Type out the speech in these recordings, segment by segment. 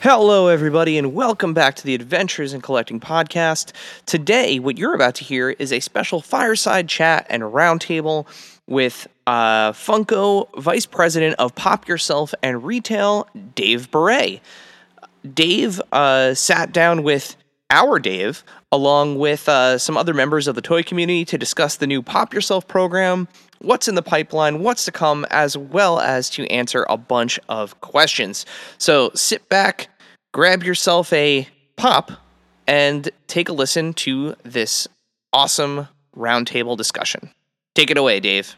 Hello, everybody, and welcome back to the Adventures in Collecting podcast. Today, what you're about to hear is a special fireside chat and roundtable with uh, Funko Vice President of Pop Yourself and Retail, Dave Beré. Dave uh, sat down with our Dave, along with uh, some other members of the toy community, to discuss the new Pop Yourself program, what's in the pipeline, what's to come, as well as to answer a bunch of questions. So sit back, grab yourself a pop, and take a listen to this awesome roundtable discussion. Take it away, Dave.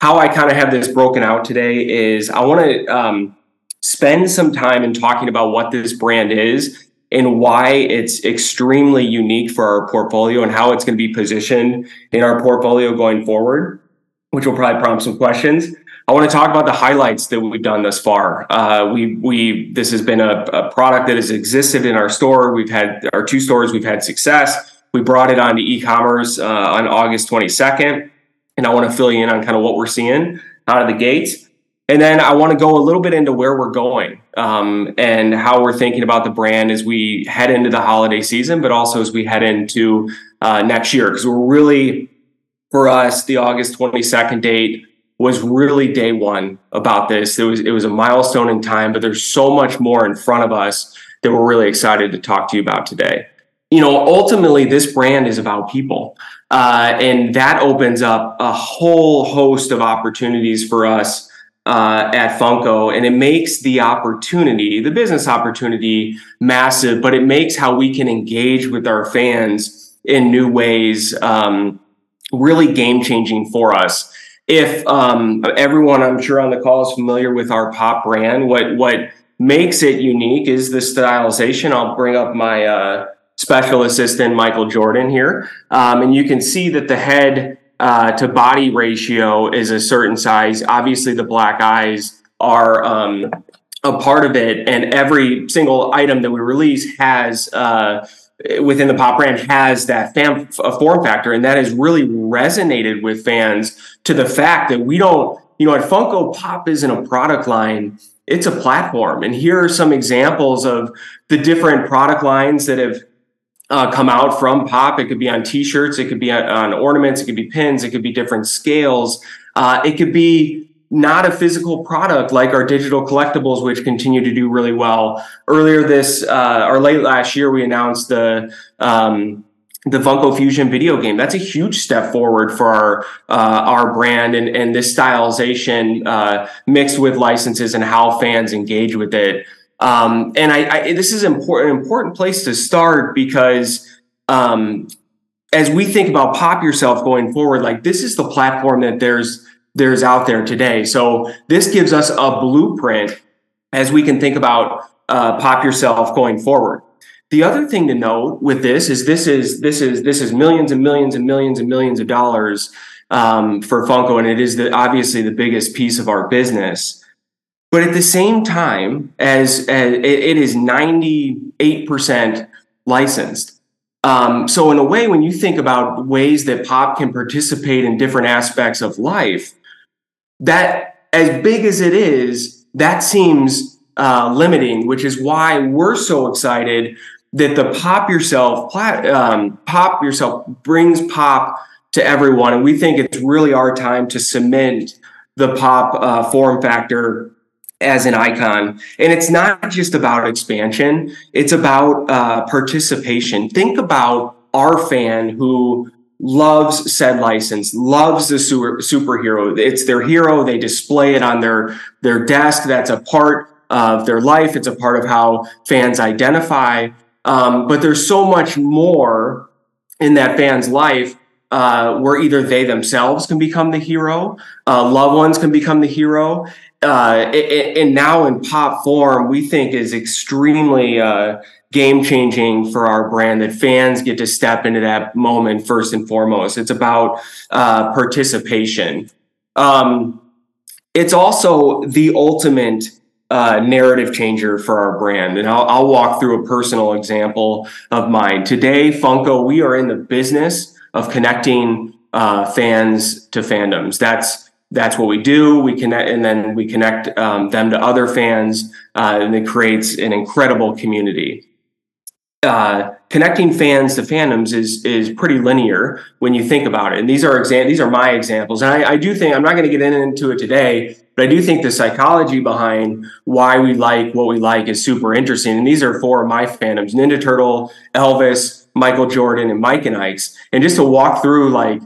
how I kind of have this broken out today is I want to um, spend some time in talking about what this brand is and why it's extremely unique for our portfolio and how it's going to be positioned in our portfolio going forward, which will probably prompt some questions. I want to talk about the highlights that we've done thus far. Uh, we we this has been a, a product that has existed in our store. We've had our two stores. We've had success. We brought it onto e-commerce uh, on August 22nd and I want to fill you in on kind of what we're seeing out of the gates. And then I want to go a little bit into where we're going um, and how we're thinking about the brand as we head into the holiday season, but also as we head into uh, next year. Because we're really, for us, the August 22nd date was really day one about this. It was it was a milestone in time, but there's so much more in front of us that we're really excited to talk to you about today. You know, ultimately, this brand is about people. Uh, and that opens up a whole host of opportunities for us uh, at Funko. And it makes the opportunity, the business opportunity, massive, but it makes how we can engage with our fans in new ways um, really game changing for us. If um, everyone, I'm sure on the call is familiar with our pop brand, what what makes it unique is the stylization. I'll bring up my uh, special assistant Michael Jordan here, um, and you can see that the head uh, to body ratio is a certain size. Obviously, the black eyes are um, a part of it, and every single item that we release has. Uh, within the pop brand has that a form factor and that has really resonated with fans to the fact that we don't you know at funko pop isn't a product line it's a platform. And here are some examples of the different product lines that have uh, come out from pop. It could be on t-shirts it could be on, on ornaments it could be pins it could be different scales. Uh, it could be not a physical product like our digital collectibles, which continue to do really well. Earlier this uh, or late last year, we announced the um, the Funko Fusion video game. That's a huge step forward for our uh, our brand and and this stylization uh, mixed with licenses and how fans engage with it. Um, and I, I this is important important place to start because. Um, as we think about pop yourself going forward, like this is the platform that there's there's out there today. So this gives us a blueprint as we can think about uh, pop yourself going forward. The other thing to note with this is this is this is this is millions and millions and millions and millions of dollars um, for Funko, and it is the, obviously the biggest piece of our business. But at the same time, as, as it is 98% licensed. Um, so, in a way, when you think about ways that pop can participate in different aspects of life, that as big as it is, that seems uh, limiting, which is why we're so excited that the pop yourself um, pop yourself brings pop to everyone, and we think it's really our time to cement the pop uh, form factor as an icon. And it's not just about expansion, it's about uh, participation. Think about our fan who loves said license, loves the super, superhero. It's their hero. They display it on their, their desk. That's a part of their life. It's a part of how fans identify. Um, but there's so much more in that fan's life uh, where either they themselves can become the hero, uh, loved ones can become the hero, uh, and now in pop form, we think is extremely uh, game changing for our brand that fans get to step into that moment first and foremost. It's about uh, participation. Um, it's also the ultimate uh, narrative changer for our brand. And I'll, I'll, walk through a personal example of mine. Today, Funko, we are in the business of connecting uh, fans to fandoms. That's that's what we do. We connect, and then we connect um, them to other fans, uh, and it creates an incredible community. Uh, connecting fans to fandoms is is pretty linear when you think about it. And these are exam- these are my examples. And I, I do think I'm not going to get into it today, but I do think the psychology behind why we like what we like is super interesting. And these are four of my fandoms: Ninja Turtle, Elvis, Michael Jordan, and Mike and Ike's. And just to walk through like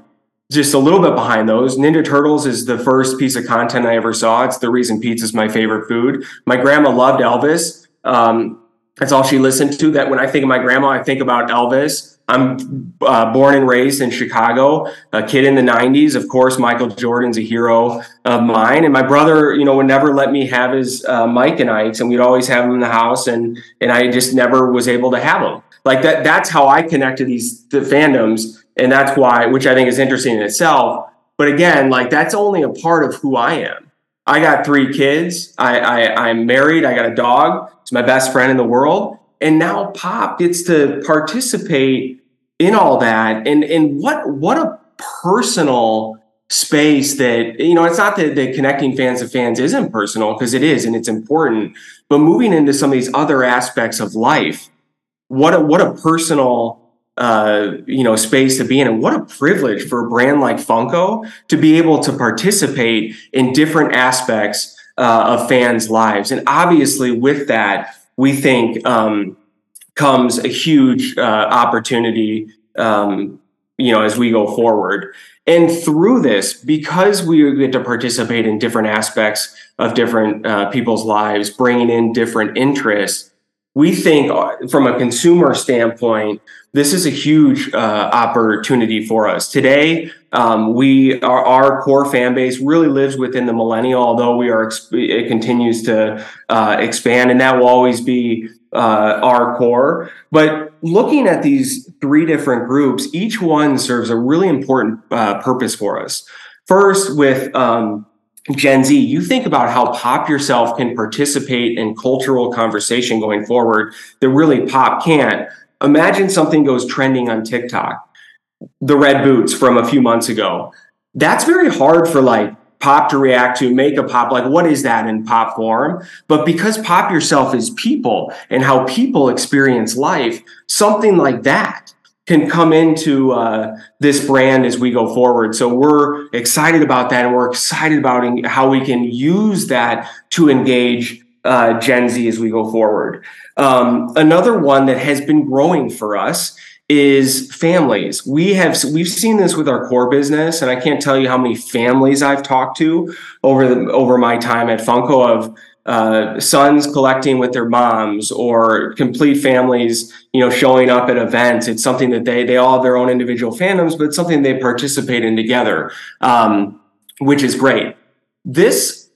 just a little bit behind those. Ninja Turtles is the first piece of content I ever saw. It's the reason pizza is my favorite food. My grandma loved Elvis. Um, that's all she listened to. That when I think of my grandma, I think about Elvis. I'm uh, born and raised in Chicago, a kid in the 90s. Of course, Michael Jordan's a hero of mine. And my brother, you know, would never let me have his uh, Mike and Ike's, and we'd always have them in the house. And, and I just never was able to have them. Like that, that's how I connected these the fandoms and that's why which i think is interesting in itself. But again like that's only a part of who i am. I got three kids. I, I i'm married. I got a dog. It's my best friend in the world. And now pop gets to participate in all that. And and what what a personal space that you know it's not that, connecting fans to fans isn't personal because it is and it's important. But moving into some of these other aspects of life what a what a personal uh, you know space to be in. And what a privilege for a brand like funko to be able to participate in different aspects uh, of fans lives. And obviously with that we think um, comes a huge uh, opportunity um, you know as we go forward. And through this because we get to participate in different aspects of different uh, people's lives bringing in different interests we think uh, from a consumer standpoint this is a huge uh, opportunity for us today. Um, we our, our, core fan base really lives within the millennial, although we are it continues to uh, expand, and that will always be uh, our core. But looking at these three different groups, each one serves a really important uh, purpose for us. First, with um, Gen Z, you think about how pop yourself can participate in cultural conversation going forward that really pop can't imagine something goes trending on TikTok, the red boots from a few months ago. That's very hard for like pop to react to, make a pop. Like, what is that in pop form? But because pop yourself is people and how people experience life, something like that can come into uh, this brand as we go forward. So we're excited about that, and we're excited about how we can use that to engage uh, Gen Z as we go forward. Um, another one that has been growing for us is families. We have we've seen this with our core business, and I can't tell you how many families I've talked to over the over my time at Funko of uh, sons collecting with their moms or complete families, you know, showing up at events. It's something that they they all have their own individual fandoms, but something they participate in together, um, which is great. This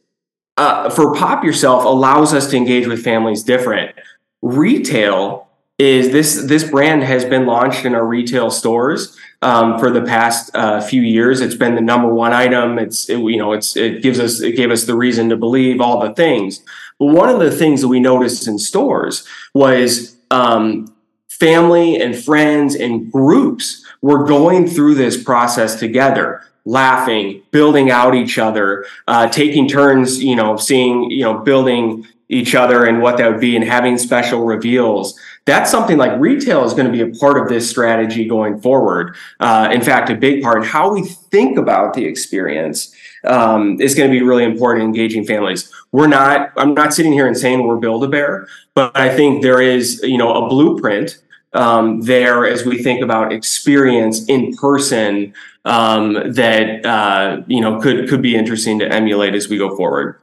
uh, for Pop Yourself allows us to engage with families different. Retail is this this brand has been launched in our retail stores um, for the past uh, few years. It's been the number one item. It's it, you know it's it gives us it gave us the reason to believe all the things. But one of the things that we noticed in stores was um, family and friends and groups were going through this process together laughing building out each other uh, taking turns you know seeing you know building each other and what that would be and having special reveals that's something like retail is going to be a part of this strategy going forward. Uh, in fact, a big part. How we think about the experience um, is going to be really important in engaging families. We're not. I'm not sitting here and saying we're Build a Bear, but I think there is, you know, a blueprint um, there as we think about experience in person um, that uh, you know could could be interesting to emulate as we go forward.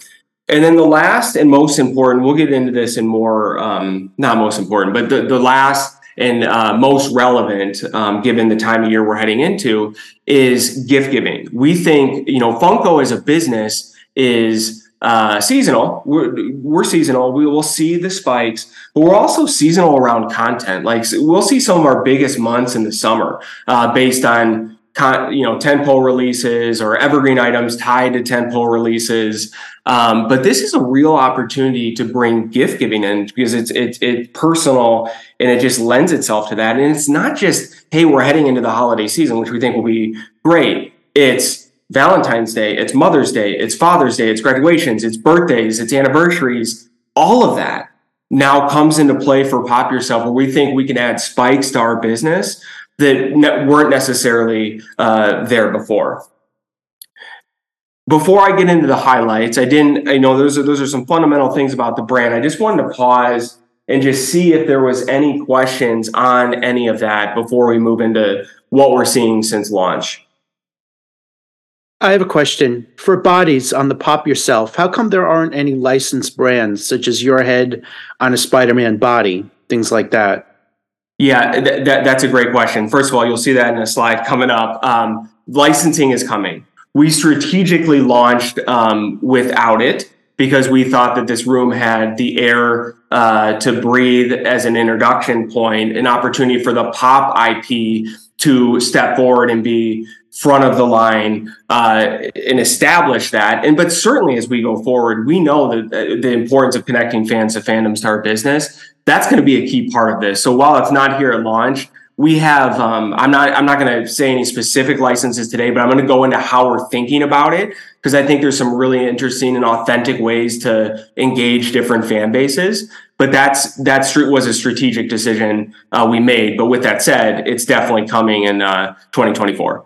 And then the last and most important, we'll get into this in more, um, not most important, but the, the last and uh, most relevant, um, given the time of year we're heading into, is gift giving. We think, you know, Funko as a business is uh, seasonal. We're, we're seasonal. We will see the spikes, but we're also seasonal around content. Like we'll see some of our biggest months in the summer uh, based on you know tentpole releases or evergreen items tied to tentpole releases. Um, but this is a real opportunity to bring gift giving in because it's it's it's personal and it just lends itself to that. And it's not just hey we're heading into the holiday season, which we think will be great. It's Valentine's Day, it's Mother's Day, it's Father's Day, it's graduations, it's birthdays, it's anniversaries, all of that now comes into play for Pop Yourself, where we think we can add spikes to our business that ne- weren't necessarily uh, there before. Before I get into the highlights, I didn't. I know those are those are some fundamental things about the brand. I just wanted to pause and just see if there was any questions on any of that before we move into what we're seeing since launch. I have a question for bodies on the pop yourself. How come there aren't any licensed brands such as your head on a Spider-Man body, things like that? Yeah, th- that, that's a great question. First of all, you'll see that in a slide coming up. Um, licensing is coming. We strategically launched um, without it because we thought that this room had the air uh, to breathe as an introduction point, an opportunity for the pop IP to step forward and be front of the line uh, and establish that. And but certainly as we go forward, we know that the importance of connecting fans to fandoms to our business. That's going to be a key part of this. So while it's not here at launch, we have um, i'm not i'm not going to say any specific licenses today but i'm going to go into how we're thinking about it because i think there's some really interesting and authentic ways to engage different fan bases. But that's that was a strategic decision uh, we made. But with that said it's definitely coming in uh, 2024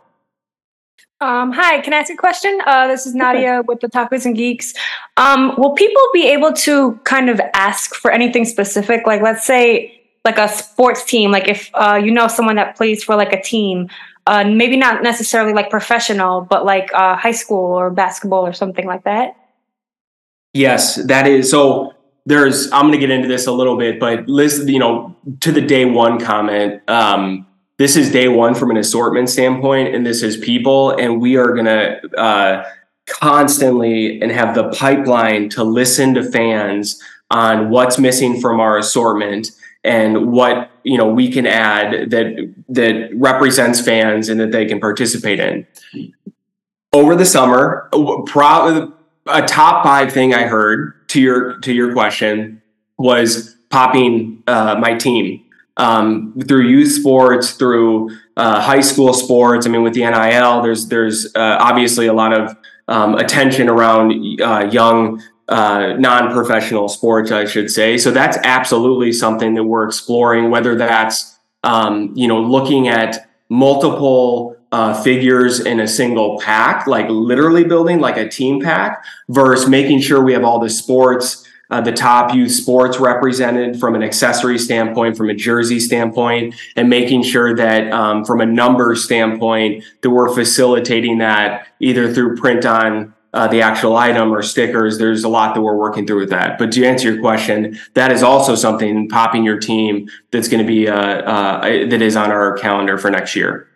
um, hi, can I ask a question? Uh, this is Nadia with the Tacos and Geeks. Um, will people be able to kind of ask for anything specific? Like, let's say, like a sports team, like if uh, you know someone that plays for like a team, uh, maybe not necessarily like professional, but like uh, high school or basketball or something like that? Yes, that is. So there's, I'm going to get into this a little bit, but listen, you know, to the day one comment, um, this is day one from an assortment standpoint, and this is people, and we are going to uh, constantly and have the pipeline to listen to fans on what's missing from our assortment and what you know we can add that that represents fans and that they can participate in. Over the summer, probably a top five thing I heard to your to your question was popping uh, my team um, through youth sports, through uh, high school sports. I mean, with the NIL, there's there's uh, obviously a lot of um, attention around uh, young uh, non-professional sports, I should say. So that's absolutely something that we're exploring. Whether that's um, you know looking at multiple uh, figures in a single pack, like literally building like a team pack, versus making sure we have all the sports uh, the top youth sports represented from an accessory standpoint, from a jersey standpoint, and making sure that um, from a number standpoint that we're facilitating that either through print on uh, the actual item or stickers. There's a lot that we're working through with that. But to answer your question, that is also something popping your team that's going to be uh, uh, that is on our calendar for next year.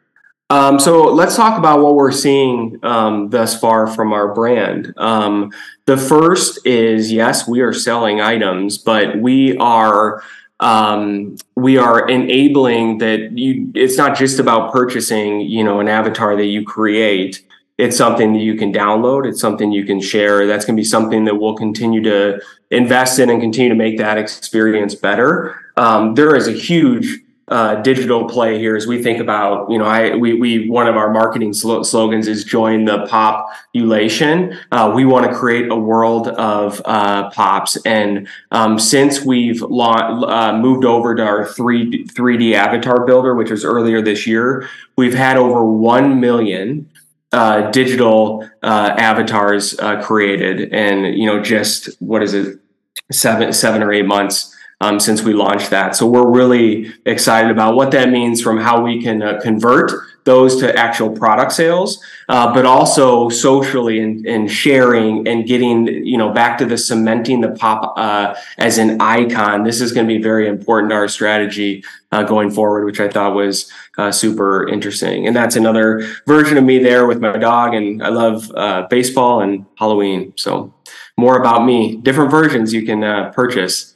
Um, so let's talk about what we're seeing um, thus far from our brand. Um, the first is yes, we are selling items, but we are um, we are enabling that you it's not just about purchasing you know an avatar that you create. It's something that you can download. It's something you can share. That's going to be something that we'll continue to invest in and continue to make that experience better. Um, there is a huge uh, digital play here as we think about you know i we, we one of our marketing sl- slogans is join the pop ulation uh, we want to create a world of uh, pops. And um, since we've la- uh, moved over to our 3 3d avatar builder which was earlier this year we've had over 1 million uh, digital uh, avatars created and you know just what is it? Seven seven or eight months um, since we launched that. So we're really excited about what that means from how we can uh, convert those to actual product sales, uh, but also socially and, and, sharing and getting, you know, back to the cementing the pop uh, as an icon. This is going to be very important to our strategy uh, going forward, which I thought was uh, super interesting. And that's another version of me there with my dog. And I love uh, baseball and Halloween. So more about me, different versions you can purchase.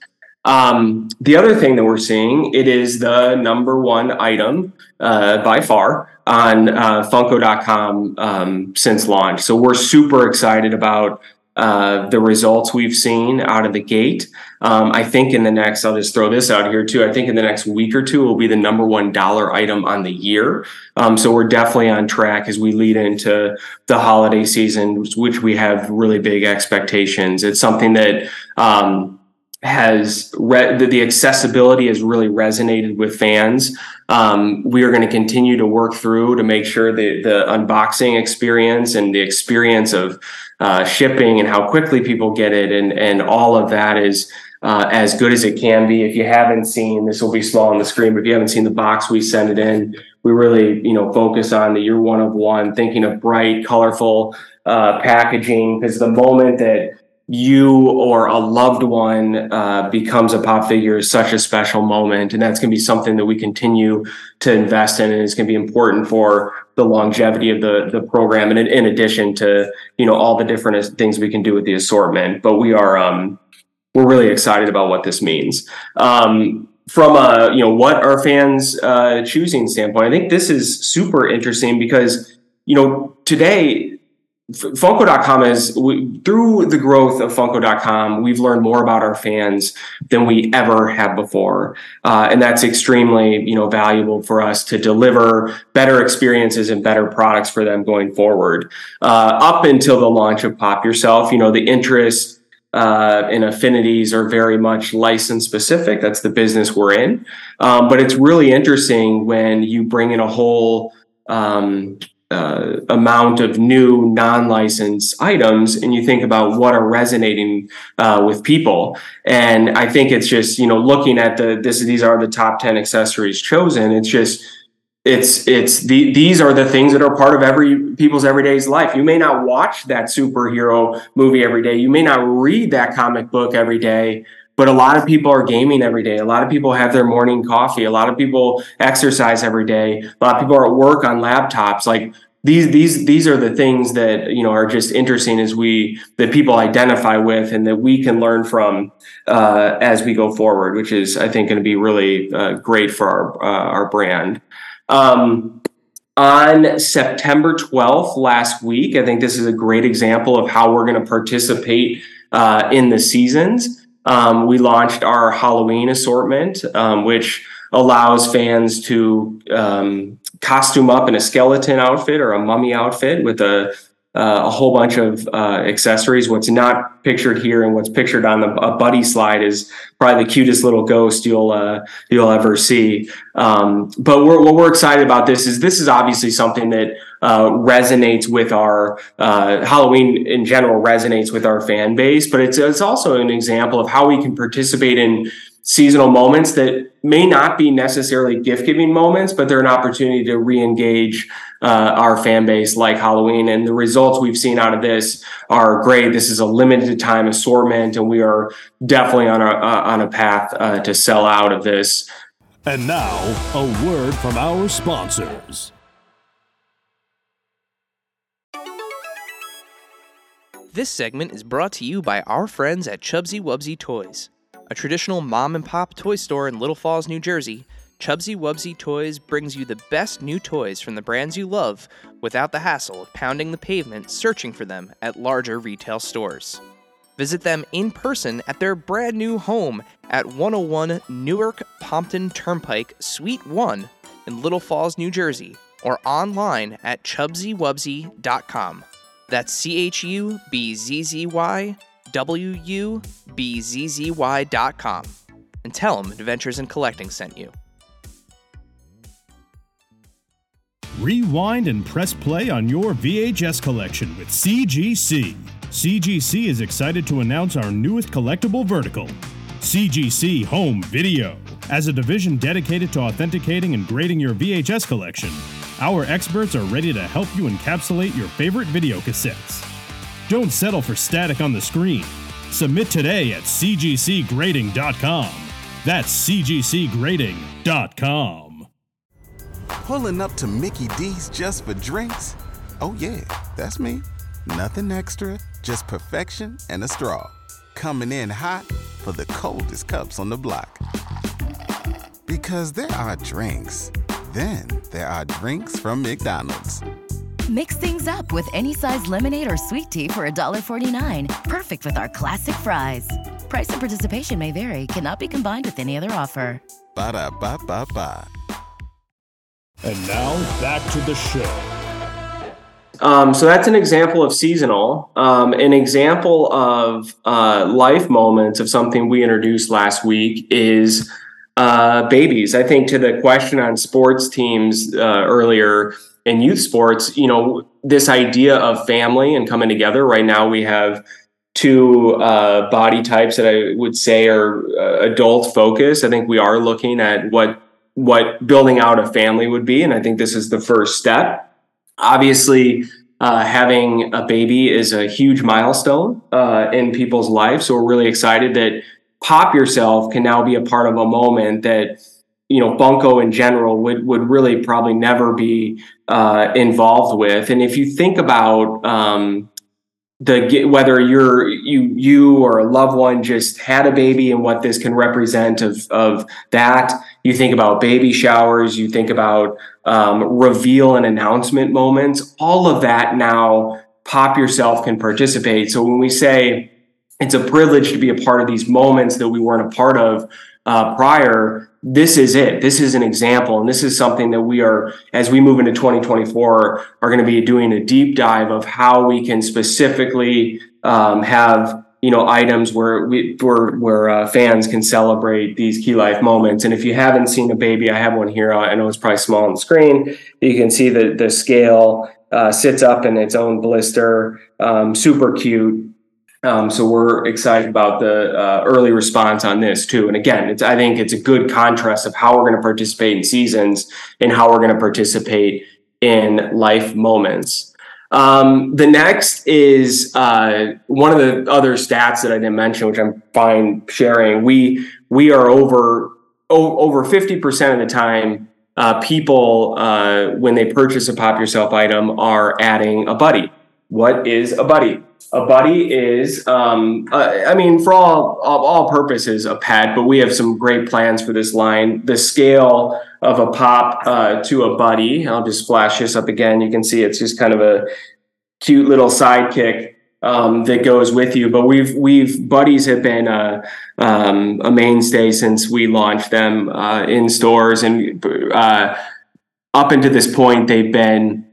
Um, the other thing that we're seeing, it is the number one item uh, by far on uh, Funko.com um, since launch. So we're super excited about uh, the results we've seen out of the gate. Um, I think in the next, I'll just throw this out here too. I think in the next week or two will be the number one dollar item on the year. Um, so we're definitely on track as we lead into the holiday season, which we have really big expectations. It's something that um, has re- the, the, accessibility has really resonated with fans. Um, we are going to continue to work through to make sure that the unboxing experience and the experience of uh, shipping and how quickly people get it and and all of that is uh, as good as it can be. If you haven't seen, this will be small on the screen, but if you haven't seen the box we send it in, we really you know focus on the you're one of one, thinking of bright, colorful uh, packaging because the moment that you or a loved one uh, becomes a pop figure is such a special moment and that's going to be something that we continue to invest in and it's going to be important for the longevity of the the program and in, in addition to you know all the different things we can do with the assortment. But we are um, we're really excited about what this means. Um, from a you know what are fans uh, choosing standpoint i think this is super interesting because you know today Funko.com is we, through the growth of Funko.com, we've learned more about our fans than we ever have before, uh, and that's extremely you know valuable for us to deliver better experiences and better products for them going forward. Uh, up until the launch of Pop Yourself, you know the interest uh, and affinities are very much license specific. That's the business we're in, um, but it's really interesting when you bring in a whole um, uh, amount of new non-licensed items and you think about what are resonating uh, with people. And i think it's just you know looking at the this these are the top 10 accessories chosen. It's just it's it's the these are the things that are part of every people's everyday's life. You may not watch that superhero movie every day. You may not read that comic book every day but a lot of people are gaming every day. A lot of people have their morning coffee. A lot of people exercise every day. A lot of people are at work on laptops. Like these these these are the things that you know are just interesting as we that people identify with and that we can learn from uh, as we go forward, which is I think going to be really uh, great for our uh, our brand. Um, on September 12th last week, I think this is a great example of how we're going to participate uh, in the seasons um, we launched our Halloween assortment, um, which allows fans to um, costume up in a skeleton outfit or a mummy outfit with a uh, a whole bunch of uh, accessories. What's not pictured here and what's pictured on the a buddy slide is probably the cutest little ghost you'll uh, you'll ever see. Um, but we're, what we're excited about this is this is obviously something that uh, resonates with our uh, Halloween in general resonates with our fan base, but it's it's also an example of how we can participate in seasonal moments that may not be necessarily gift giving moments, but they're an opportunity to re engage uh, our fan base like Halloween. And the results we've seen out of this are great. This is a limited time assortment, and we are definitely on a, uh, on a path uh, to sell out of this. And now, a word from our sponsors. This segment is brought to you by our friends at Chubsy Wubsy Toys. A traditional mom and pop toy store in Little Falls, New Jersey, Chubsy Wubsy Toys brings you the best new toys from the brands you love without the hassle of pounding the pavement searching for them at larger retail stores. Visit them in person at their brand new home at 101 Newark Pompton Turnpike, Suite 1 in Little Falls, New Jersey, or online at chubzywubsy.com. That's C H U B Z Z Y W U B Z Z Y.com. And tell them Adventures in Collecting sent you. Rewind and press play on your VHS collection with CGC. CGC is excited to announce our newest collectible vertical, CGC Home Video. As a division dedicated to authenticating and grading your VHS collection, our experts are ready to help you encapsulate your favorite video cassettes. Don't settle for static on the screen. Submit today at cgcgrading.com. That's cgcgrading.com. Pulling up to Mickey D's just for drinks? Oh, yeah, that's me. Nothing extra, just perfection and a straw. Coming in hot for the coldest cups on the block. Because there are drinks, then there are drinks from McDonald's. Mix things up with any size lemonade or sweet tea for $1.49. Perfect with our classic fries. Price and participation may vary, cannot be combined with any other offer. Ba da ba ba ba. And now back to the show. Um, so that's an example of seasonal. Um, an example of uh, life moments of something we introduced last week is uh, babies. I think to the question on sports teams uh, earlier in youth sports, you know, this idea of family and coming together. Right now, we have two uh, body types that I would say are uh, adult focused. I think we are looking at what what building out a family would be, and I think this is the first step. Obviously, uh, having a baby is a huge milestone uh, in people's lives. So we're really excited that Pop Yourself can now be a part of a moment that you know Funko in general would would really probably never be uh, involved with. And if you think about um, the whether you're you you or a loved one just had a baby and what this can represent of of that you think about baby showers you think about um, reveal and announcement moments all of that now pop yourself can participate so when we say it's a privilege to be a part of these moments that we weren't a part of uh, prior this is it. This is an example. And this is something that we are, as we move into 2024, are going to be doing a deep dive of how we can specifically um, have you know items where we where where uh, fans can celebrate these key life moments and if you haven't seen a baby i have one here i know it's probably small on the screen you can see the the scale uh, sits up in its own blister um, super cute um, so we're excited about the uh, early response on this too. And again, it's I think it's a good contrast of how we're going to participate in seasons and how we're going to participate in life moments. Um, the next is uh, one of the other stats that I didn't mention, which I'm fine sharing. We we are over o- over fifty percent of the time. Uh, people, uh, when they purchase a Pop Yourself item, are adding a buddy. What is a buddy? a buddy is um, uh, i mean for all, all, purposes a pet but we have some great plans for this line the scale of a pop uh, to a buddy i'll just flash this up again you can see it's just kind of a cute little sidekick um, that goes with you but we've we've buddies have been a, um, a mainstay since we launched them uh, in stores and uh, up until this point they've been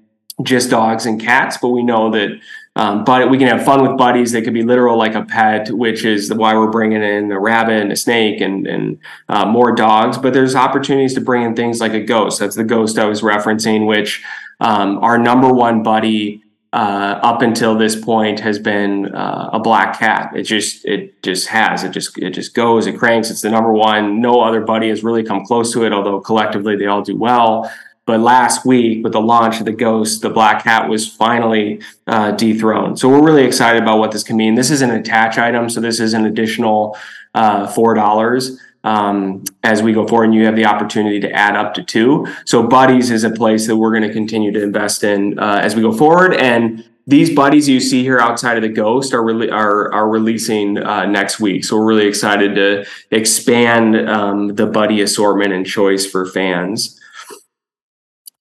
just dogs and cats but we know that um, but we can have fun with buddies. They could be literal, like a pet, which is why we're bringing in a rabbit and a snake and and uh, more dogs. But there's opportunities to bring in things like a ghost. That's the ghost I was referencing, which um, our number one buddy uh, up until this point has been uh, a black cat. It just it just has it just it just goes it cranks. It's the number one. No other buddy has really come close to it, although collectively they all do well. But last week, with the launch of the Ghost, the Black Cat was finally uh, dethroned. So we're really excited about what this can mean. This is an attach item, so this is an additional uh, four dollars um, as we go forward, and you have the opportunity to add up to two. So Buddies is a place that we're going to continue to invest in uh, as we go forward, and these buddies you see here outside of the Ghost are really are are releasing uh, next week. So we're really excited to expand um, the buddy assortment and choice for fans.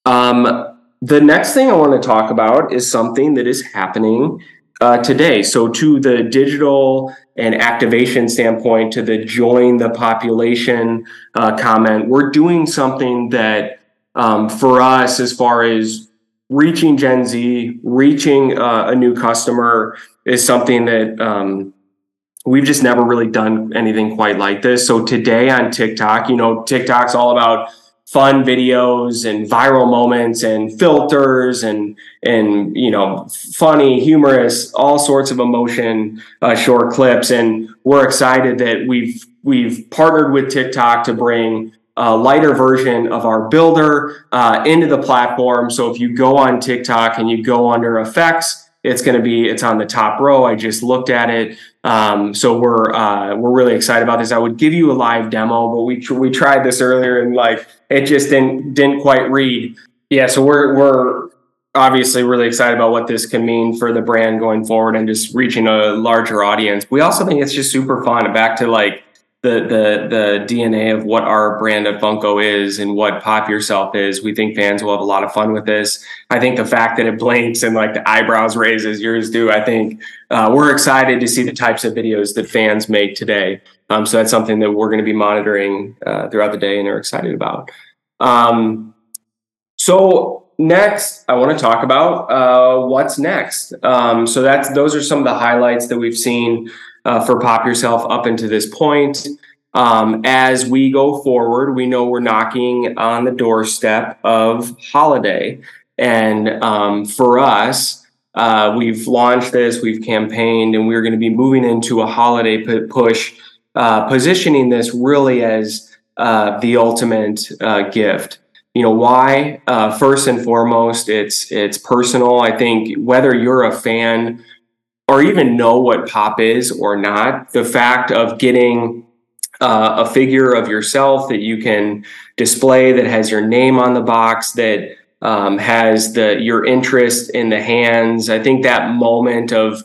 Um, the next thing I want to talk about is something that is happening uh, today. So, to the digital and activation standpoint, to the join the population uh, comment, we're doing something that um, for us, as far as reaching Gen Z, reaching uh, a new customer, is something that um, we've just never really done anything quite like this. So, today on TikTok, you know, TikTok's all about fun videos and viral moments and filters and and you know funny humorous all sorts of emotion uh, short clips. And we're excited that we've we've partnered with tiktok to bring a lighter version of our builder uh, into the platform. So if you go on tiktok and you go under effects it's going to be it's on the top row. I just looked at it. Um, so we're uh, we're really excited about this. I would give you a live demo but we we tried this earlier and like it just didn't didn't quite read. Yeah so we're we're obviously really excited about what this can mean for the brand going forward and just reaching a larger audience. We also think it's just super fun. Back to like the the the DNA of what our brand of Funko is and what Pop Yourself is. We think fans will have a lot of fun with this. I think the fact that it blinks and like the eyebrows raise as yours do, I think uh, we're excited to see the types of videos that fans make today. Um, so that's something that we're going to be monitoring uh, throughout the day and are excited about. Um, so next, I want to talk about uh, what's next. Um, so that's those are some of the highlights that we've seen uh, for Pop Yourself up into this point. Um, as we go forward, we know we're knocking on the doorstep of holiday. And um, for us, uh, we've launched this, we've campaigned, and we're going to be moving into a holiday p- push, uh, positioning this really as uh, the ultimate uh, gift. You know why? Uh, first and foremost, it's it's personal. I think whether you're a fan or even know what pop is or not, the fact of getting uh, a figure of yourself that you can display that has your name on the box that um, has the your interest in the hands. I think that moment of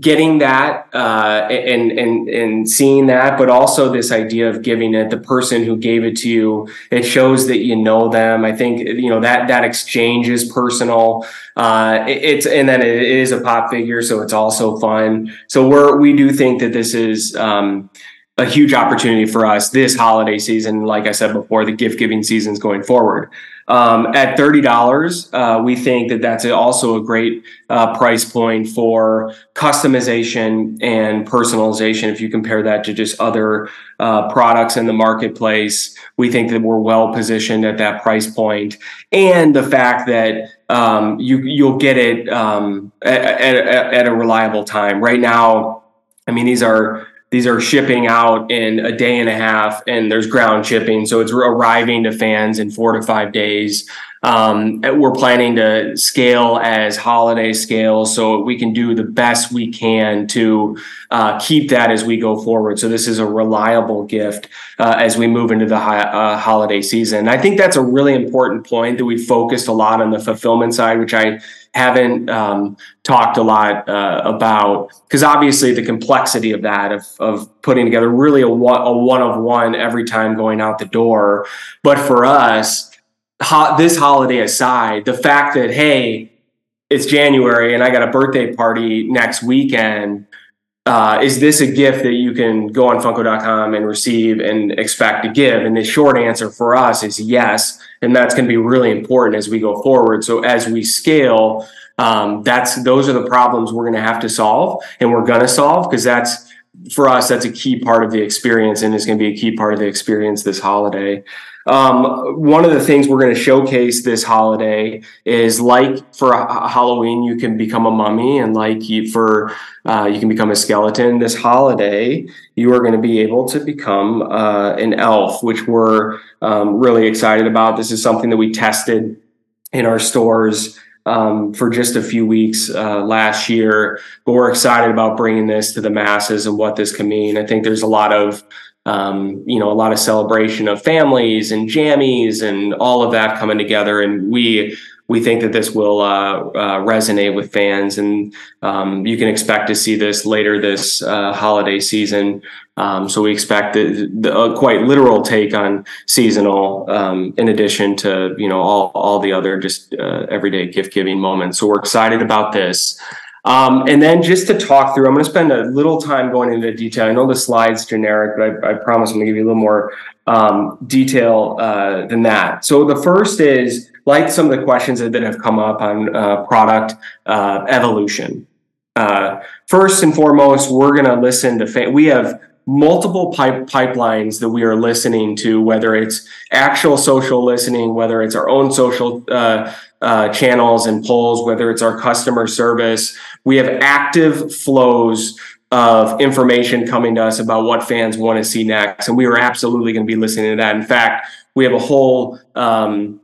getting that uh, and and and seeing that, but also this idea of giving it the person who gave it to you. It shows that you know them. I think you know that that exchange is personal. Uh, it, it's and then it is a pop figure, so it's also fun. So we're we do think that this is. Um, a huge opportunity for us this holiday season. Like I said before, the gift giving seasons going forward. Um, at thirty dollars, uh, we think that that's also a great uh, price point for customization and personalization. If you compare that to just other uh, products in the marketplace, we think that we're well positioned at that price point, and the fact that um, you you'll get it um, at, at, at a reliable time. Right now, I mean these are these are shipping out in a day and a half and there's ground shipping. So it's arriving to fans in four to five days um, we're planning to scale as holiday scale so we can do the best we can to uh, keep that as we go forward. So this is a reliable gift uh, as we move into the uh, holiday season. I think that's a really important point that we focused a lot on the fulfillment side which i haven't um, talked a lot uh, about. Because obviously the complexity of that of, of putting together really a one, a one of one every time going out the door. But for us ho- this holiday aside the fact that hey it's january and i got a birthday party next weekend uh, is this a gift that you can go on funko.com and receive and expect to give and the short answer for us is yes and that's going to be really important as we go forward. So as we scale, um, that's those are the problems we're going to have to solve, and we're going to solve because that's for us that's a key part of the experience, and is going to be a key part of the experience this holiday. Um, one of the things we're going to showcase this holiday is like for Halloween, you can become a mummy, and like you, for uh, you can become a skeleton. This holiday, you are going to be able to become uh, an elf, which we're um, really excited about. This is something that we tested in our stores um, for just a few weeks uh, last year, but we're excited about bringing this to the masses and what this can mean. I think there's a lot of um, you know, a lot of celebration of families and jammies and all of that coming together. And we we think that this will uh, uh, resonate with fans, and um, you can expect to see this later this uh, holiday season. Um, so we expect the, the, a quite literal take on seasonal, um, in addition to you know all all the other just uh, everyday gift giving moments. So we're excited about this. Um, and then just to talk through, I'm going to spend a little time going into detail. I know the slide's generic, but I, I promise I'm going to give you a little more um, detail uh, than that. So the first is like some of the questions that, have come up on uh, product uh, evolution. Uh, first and foremost, we're going to listen to. Fa- we have multiple pipe pipelines that we are listening to, whether it's actual social listening, whether it's our own social uh, uh, channels and polls, whether it's our customer service. We have active flows of information coming to us about what fans want to see next, and we are absolutely going to be listening to that. In fact, we have a whole um,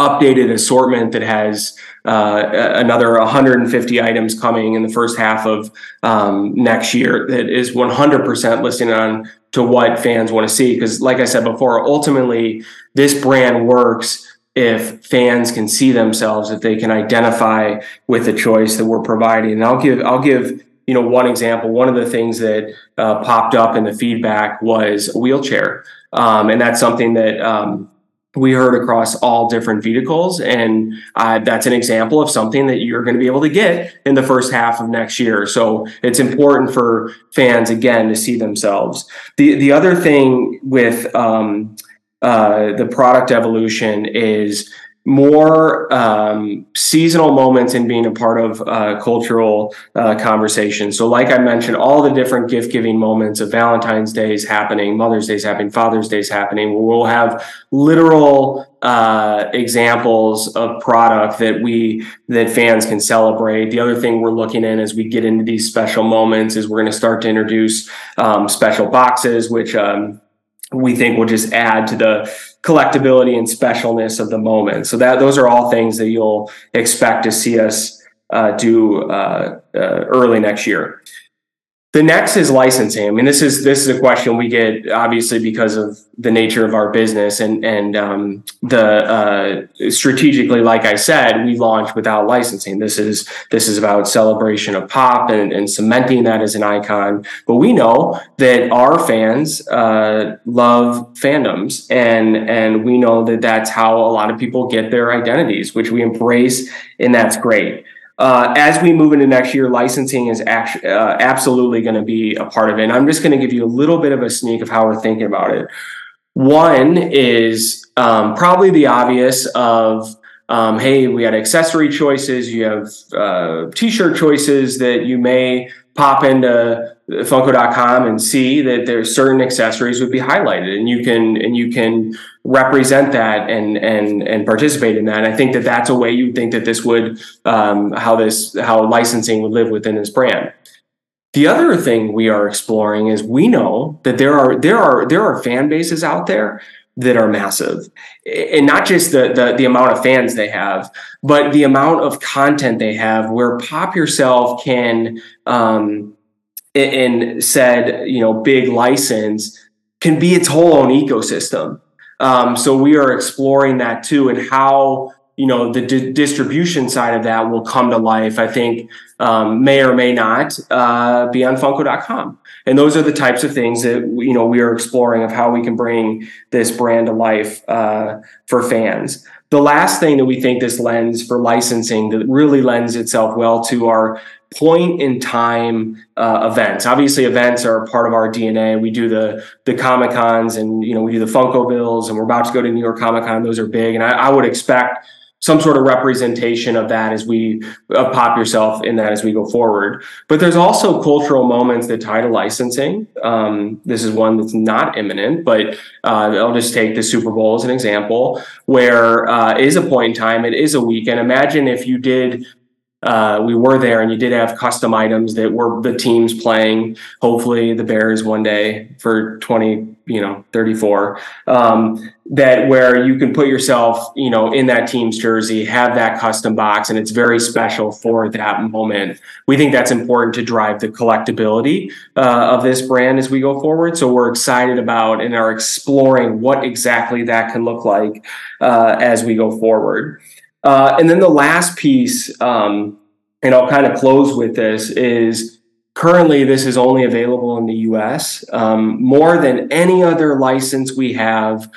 updated assortment that has uh, another 150 items coming in the first half of um, next year that is 100% listening on to what fans want to see. Because, like I said before, ultimately, this brand works if fans can see themselves, if they can identify with the choice that we're providing. And I'll give I'll give you know one example. One of the things that uh, popped up in the feedback was a wheelchair, um, and that's something that. Um, we heard across all different vehicles and uh, that's an example of something that you're going to be able to get in the first half of next year so it's important for fans again to see themselves the the other thing with um, uh, the product evolution is more um, seasonal moments in being a part of uh, cultural uh, conversation. So, like I mentioned, all the different gift giving moments of Valentine's Day is happening, Mother's Day is happening, Father's Day is happening. We'll have literal uh, examples of product that we that fans can celebrate. The other thing we're looking in as we get into these special moments is we're going to start to introduce um, special boxes, which um, we think will just add to the collectability and specialness of the moment. So that those are all things that you'll expect to see us uh, do uh, uh, early next year. The next is licensing. I mean, this is this is a question we get obviously because of the nature of our business and and um, the uh, strategically, like I said, we launched without licensing. This is this is about celebration of pop and, and cementing that as an icon. But we know that our fans uh, love fandoms, and and we know that that's how a lot of people get their identities, which we embrace, and that's great. Uh, as we move into next year, licensing is actually uh, absolutely going to be a part of it. And I'm just going to give you a little bit of a sneak of how we're thinking about it. One is um, probably the obvious of um, hey, we had accessory choices, you have uh, t-shirt choices that you may pop into funko.com and see that there's certain accessories would be highlighted and you can and you can represent that and and and participate in that. And i think that that's a way you think that this would um, how this how licensing would live within this brand. The other thing we are exploring is we know that there are there are there are fan bases out there that are massive. And not just the, the, the amount of fans they have but the amount of content they have where pop yourself can um, in said you know big license can be its whole own ecosystem. Um, so we are exploring that too and how you know the di- distribution side of that will come to life i think um, may or may not uh, be on funko.com and those are the types of things that you know we are exploring of how we can bring this brand to life uh, for fans. The last thing that we think this lends for licensing that really lends itself well to our point in time uh, events. Obviously, events are a part of our DNA. We do the the Comic Cons and you know we do the Funko Bills, and we're about to go to New York Comic Con. Those are big, and I, I would expect some sort of representation of that as we uh, pop yourself in that as we go forward. But there's also cultural moments that tie to licensing. Um, this is one that's not imminent, but uh, I'll just take the Super Bowl as an example, where uh, is a point in time, it is a weekend. Imagine if you did uh, we were there and you did have custom items that were the teams playing. Hopefully the bears one day for 20 you know 34 um, that where you can put yourself you know in that team's jersey have that custom box and it's very special for that moment. We think that's important to drive the collectability uh, of this brand as we go forward. So we're excited about and are exploring what exactly that can look like uh, as we go forward Uh, and then the last piece, um, and I'll kind of close with this, is currently this is only available in the US. Um, more than any other license we have,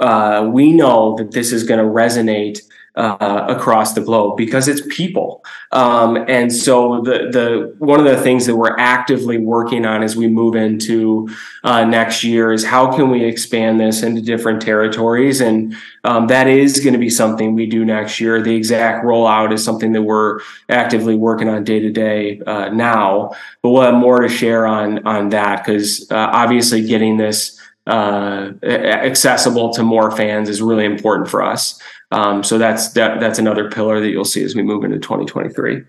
uh, we know that this is going to resonate uh, across the globe because it's people. Um, and so the the one of the things that we're actively working on as we move into uh, next year is how can we expand this into different territories, and um, that is going to be something we do next year. The exact rollout is something that we're actively working on day to day uh, now, but we'll have more to share on on that because uh, obviously getting this. Uh, accessible to more fans is really important for us. Um, so that's that, that's another pillar that you'll see as we move into 2023.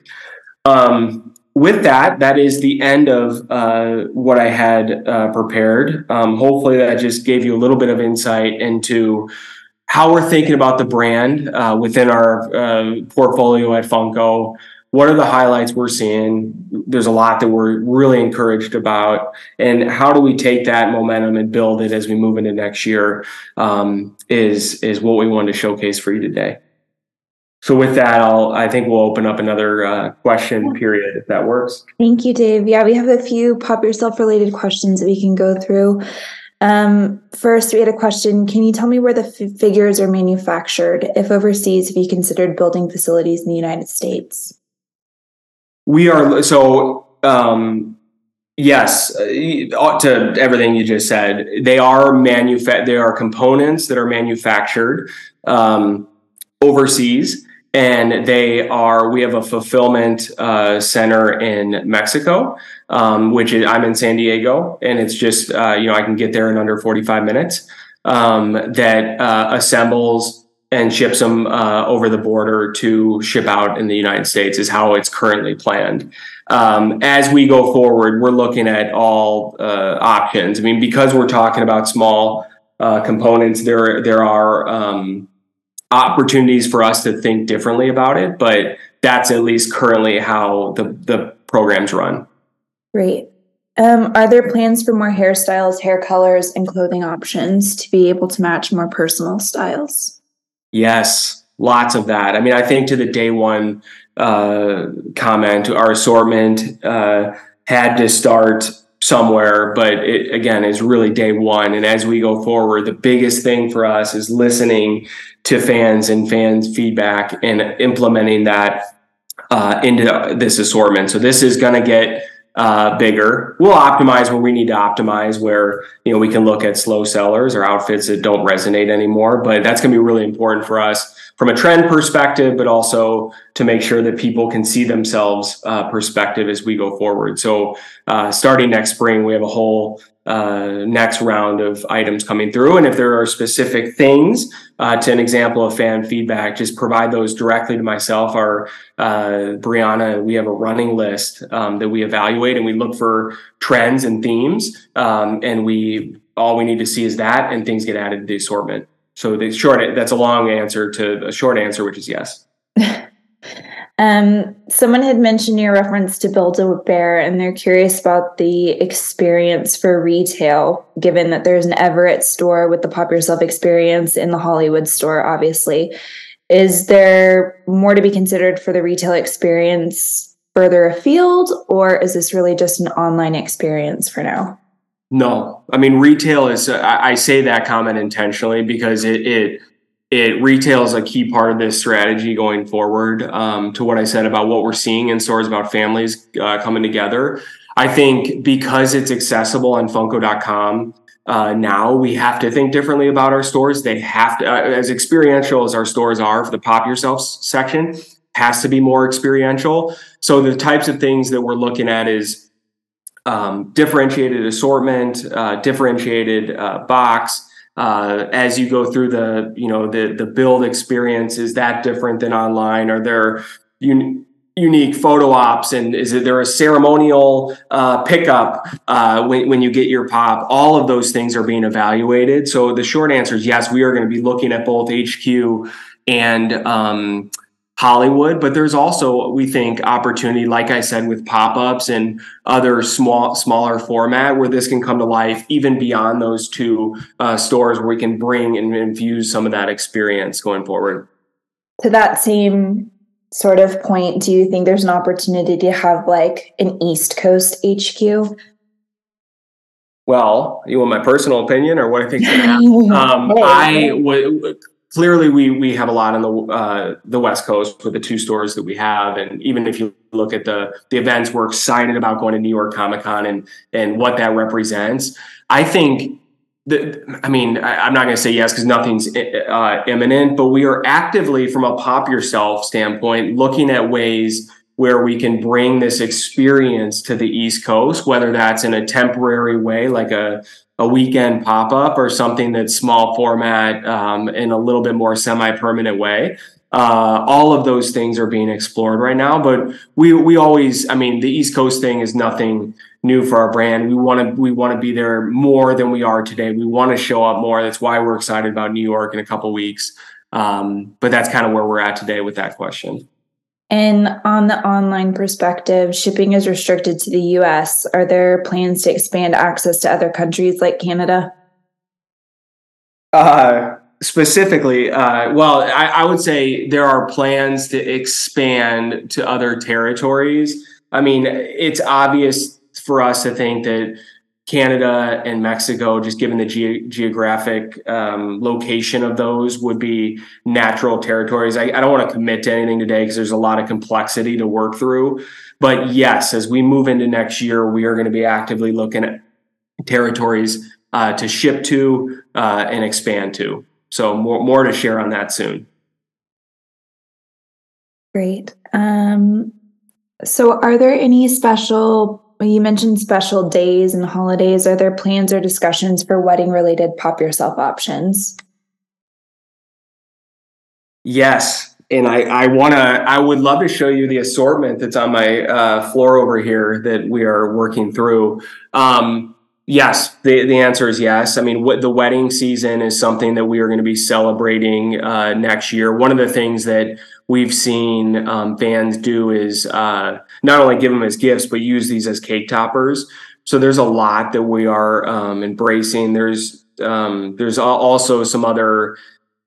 Um, with that, that is the end of uh, what I had uh, prepared. Um, hopefully, that just gave you a little bit of insight into how we're thinking about the brand uh, within our uh, portfolio at Funko what are the highlights we're seeing? There's a lot that we're really encouraged about, and how do we take that momentum and build it as we move into next year? Um, is is what we wanted to showcase for you today. So with that, I'll I think we'll open up another uh, question period if that works. Thank you, Dave. Yeah, we have a few pop yourself related questions that we can go through. Um, first, we had a question. Can you tell me where the f- figures are manufactured? If overseas, have you considered building facilities in the United States? We are so um, yes uh, to everything you just said. They are manufa- They are components that are manufactured um, overseas, and they are. We have a fulfillment uh, center in Mexico, um, which is I'm in San Diego, and it's just uh, you know I can get there in under 45 minutes. Um, that uh, assembles and ships them uh, over the border to ship out in the United States is how it's currently planned. Um, as we go forward, we're looking at all uh, options. I mean, because we're talking about small uh, components, there there are um, opportunities for us to think differently about it, but that's at least currently how the the programs run. Great. Um, are there plans for more hairstyles, hair colors, and clothing options to be able to match more personal styles? Yes, lots of that. I mean, I think to the day one uh, comment, our assortment uh, had to start somewhere, but it again is really day one. And as we go forward, the biggest thing for us is listening to fans and fans' feedback and implementing that uh, into this assortment. So this is going to get uh, bigger. We'll optimize where we need to optimize, where you know we can look at slow sellers or outfits that don't resonate anymore. But that's going to be really important for us from a trend perspective, but also to make sure that people can see themselves uh, perspective as we go forward. So uh, starting next spring, we have a whole uh, next round of items coming through. And if there are specific things, uh, to an example of fan feedback, just provide those directly to myself or uh, Brianna. We have a running list um, that we evaluate and we look for trends and themes. Um, and we all we need to see is that, and things get added to the assortment. So the short that's a long answer to a short answer, which is yes. Um, someone had mentioned your reference to Build a Bear, and they're curious about the experience for retail, given that there's an Everett store with the Pop Yourself experience in the Hollywood store, obviously. Is there more to be considered for the retail experience further afield, or is this really just an online experience for now? No, I mean, retail is, I, I say that comment intentionally because it, it it retails a key part of this strategy going forward. Um, to what I said about what we're seeing in stores about families uh, coming together, I think because it's accessible on Funko.com uh, now, we have to think differently about our stores. They have to, uh, as experiential as our stores are for the Pop Yourself section, has to be more experiential. So the types of things that we're looking at is um, differentiated assortment, uh, differentiated uh, box uh, as you go through the you know the the build experience is that different than online? Are there un- unique photo ops and is there a ceremonial uh, pickup uh, when, when you get your pop? All of those things are being evaluated. So the short answer is yes we are going to be looking at both hq and um, Hollywood, but there's also we think opportunity, like I said, with pop-ups and other small smaller format where this can come to life even beyond those two uh, stores where we can bring and infuse some of that experience going forward. to that same sort of point, do you think there's an opportunity to have like an East Coast HQ? Well, you want my personal opinion or what I think? um, I would clearly we we have a lot on the uh, the West Coast with the two stores that we have, and even if you look at the the events, we're excited about going to New York Comic Con and and what that represents. I think. The, I mean, I, am not going to say yes because nothing's uh, imminent, but we are actively, from a pop yourself standpoint, looking at ways where we can bring this experience to the East Coast, whether that's in a temporary way, like a a weekend pop up or something that's small format um, in a little bit more semi permanent way. Uh, all of those things are being explored right now, but we we always, I mean, the East Coast thing is nothing new for our brand. We want to we want to be there more than we are today. We want to show up more. That's why we're excited about New York in a couple weeks. Um, but that's kind of where we're at today with that question. And on the online perspective, shipping is restricted to the US. Are there plans to expand access to other countries like Canada? Uh, specifically, uh, well, I, I, would say there are plans to expand to other territories. I mean, it's obvious for us to think that Canada and Mexico, just given the ge- geographic um, location of those, would be natural territories. I, I don't want to commit to anything today because there's a lot of complexity to work through. But yes, as we move into next year, we are going to be actively looking at territories uh, to ship to uh, and expand to. So more more to share on that soon. Great. Um, so, are there any special you mentioned special days and holidays. Are there plans or discussions for wedding related pop yourself options? Yes. And I, I want to, I would love to show you the assortment that's on my uh, floor over here that we are working through. Um, yes, the, the answer is yes. I mean, what the wedding season is something that we are going to be celebrating uh, next year. One of the things that we've seen um, fans do is uh, not only give them as gifts, but use these as cake toppers. So there's a lot that we are um, embracing. There's um, there's also some other,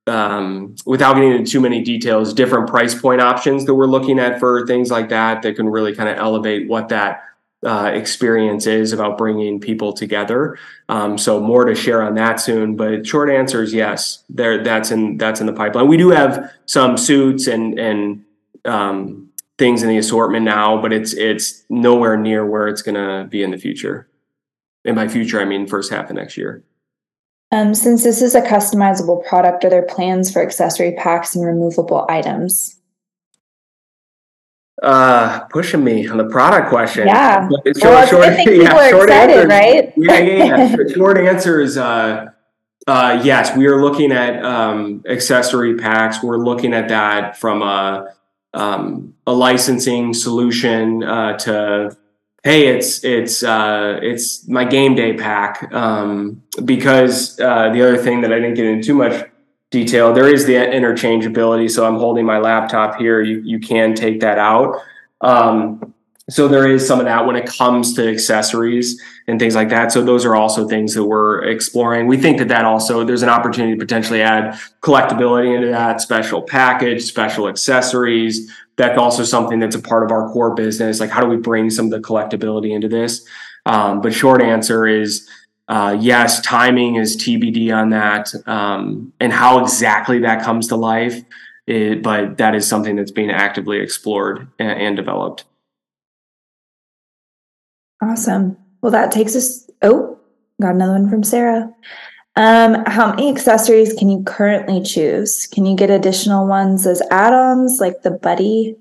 um, without getting into too many details, different price point options that we're looking at for things like that that can really kind of elevate what that uh, experience is about bringing people together. Um, so more to share on that soon. But short answer is yes. There, that's in that's in the pipeline. We do have some suits and and um, things in the assortment now, but it's it's nowhere near where it's going to be in the future. In my future, I mean first half of next year. Um, since this is a customizable product, are there plans for accessory packs and removable items? Uh pushing me on the product question. Yeah. Short, well, short, I think people yeah, are short excited, answer, right? Yeah, yeah, yeah. short answer is uh uh yes, we are looking at um accessory packs. We're looking at that from a um a licensing solution uh to hey it's it's uh it's my game day pack um because uh the other thing that I didn't get into too much detail. There is the interchangeability. So I'm holding my laptop here. You, you can take that out. Um, so there is some of that when it comes to accessories and things like that. So those are also things that we're exploring. We think that that also there's an opportunity to potentially add collectability into that special package, special accessories. That's also something that's a part of our core business. Like how do we bring some of the collectability into this? Um, but short answer is uh, yes, timing is TBD on that, um, and how exactly that comes to life. It, but that is something that's being actively explored and, and developed. Awesome. Well, that takes us. Oh, got another one from Sarah. Um, how many accessories can you currently choose? Can you get additional ones as add-ons, like the buddy?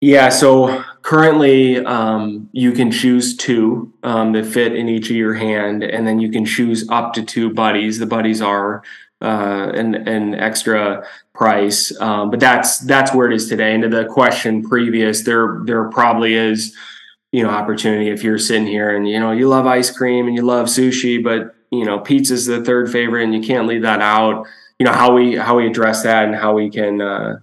Yeah. So currently um, you can choose two um, that fit in each of your hand and then you can choose up to two buddies the buddies are uh, an, an extra price um, but that's that's where it is today and to the question previous there there probably is you know opportunity if you're sitting here and you know you love ice cream and you love sushi but you know pizza's the third favorite and you can't leave that out you know how we how we address that and how we can uh,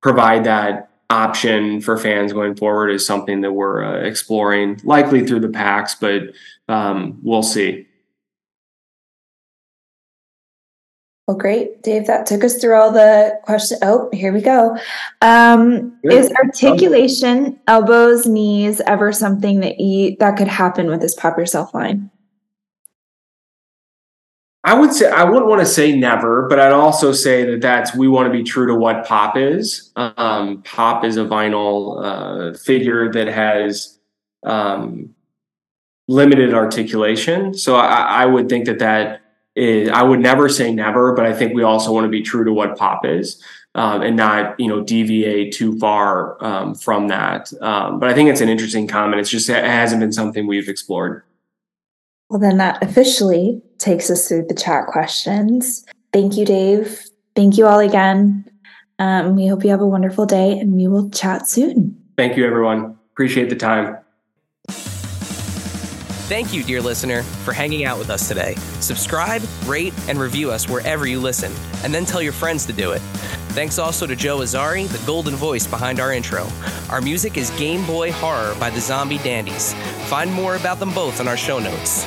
provide that option for fans going forward is something that we're uh, exploring, likely through the packs, but um, we'll see. Well, great, Dave. That took us through all the questions. Oh, here we go. Um, is articulation, elbows, knees, ever something that you that could happen with this pop yourself line? I would say I wouldn't want to say never, but I'd also say that that's we want to be true to what pop is. Um, pop is a vinyl uh, figure that has um, limited articulation, so I, I would think that that is, I would never say never, but I think we also want to be true to what pop is. Um, and not you know deviate too far um, from that. Um, but I think it's an interesting comment. It's just it hasn't been something we've explored. Well, then that officially takes us through the chat questions. Thank you, Dave. Thank you all again. Um, we hope you have a wonderful day, and we will chat soon. Thank you, everyone. Appreciate the time. Thank you, dear listener, for hanging out with us today. Subscribe, rate, and review us wherever you listen, and then tell your friends to do it. Thanks also to Joe Azzari, the golden voice behind our intro. Our music is Game Boy Horror by the Zombie Dandies. Find more about them both in our show notes.